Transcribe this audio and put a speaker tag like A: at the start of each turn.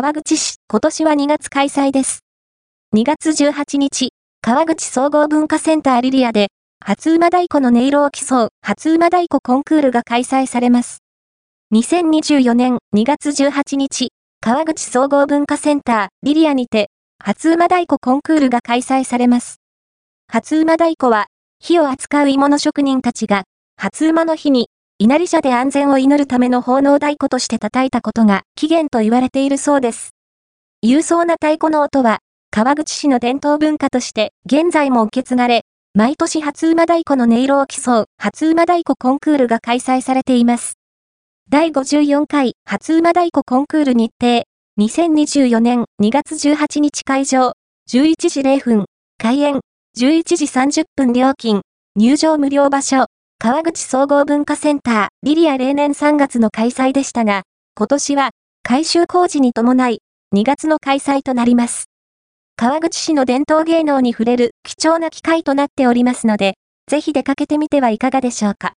A: 川口市、今年は2月開催です。2月18日、川口総合文化センターリリアで、初馬太鼓の音色を競う初馬太鼓コンクールが開催されます。2024年2月18日、川口総合文化センターリリアにて、初馬太鼓コンクールが開催されます。初馬太鼓は、火を扱う鋳物職人たちが、初馬の日に稲荷社で安全を祈るための奉納太鼓として叩いたことが起源と言われているそうです。勇壮な太鼓の音は、川口市の伝統文化として現在も受け継がれ、毎年初馬太鼓の音色を競う初馬太鼓コンクールが開催されています。第54回初馬太鼓コンクール日程、2024年2月18日会場、11時0分、開演、11時30分料金、入場無料場所、川口総合文化センター、リリア例年3月の開催でしたが、今年は改修工事に伴い、2月の開催となります。川口市の伝統芸能に触れる貴重な機会となっておりますので、ぜひ出かけてみてはいかがでしょうか。